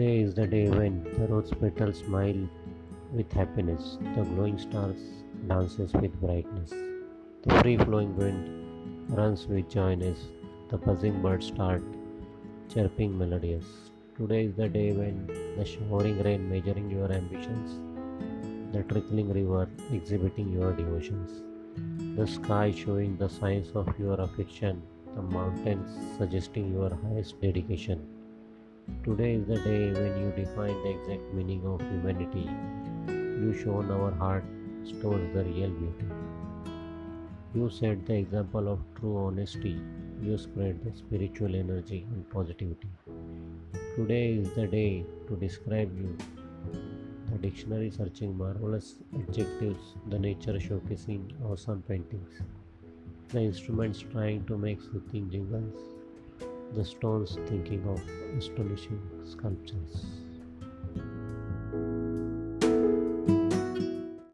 the day when the rose petals smile with happiness, the glowing stars dances with brightness, the free-flowing wind runs with joyness, the buzzing birds start chirping melodious. Today is the day when the showering rain measuring your ambitions, the trickling river exhibiting your devotions, the sky showing the signs of your affection, the mountains suggesting your highest dedication. Today is the day when you define the exact meaning of humanity. You shown our heart stores the real beauty. You set the example of true honesty. You spread the spiritual energy and positivity. Today is the day to describe you. The dictionary searching marvelous adjectives, the nature showcasing awesome paintings, the instruments trying to make soothing jingles, the stones thinking of astonishing sculptures.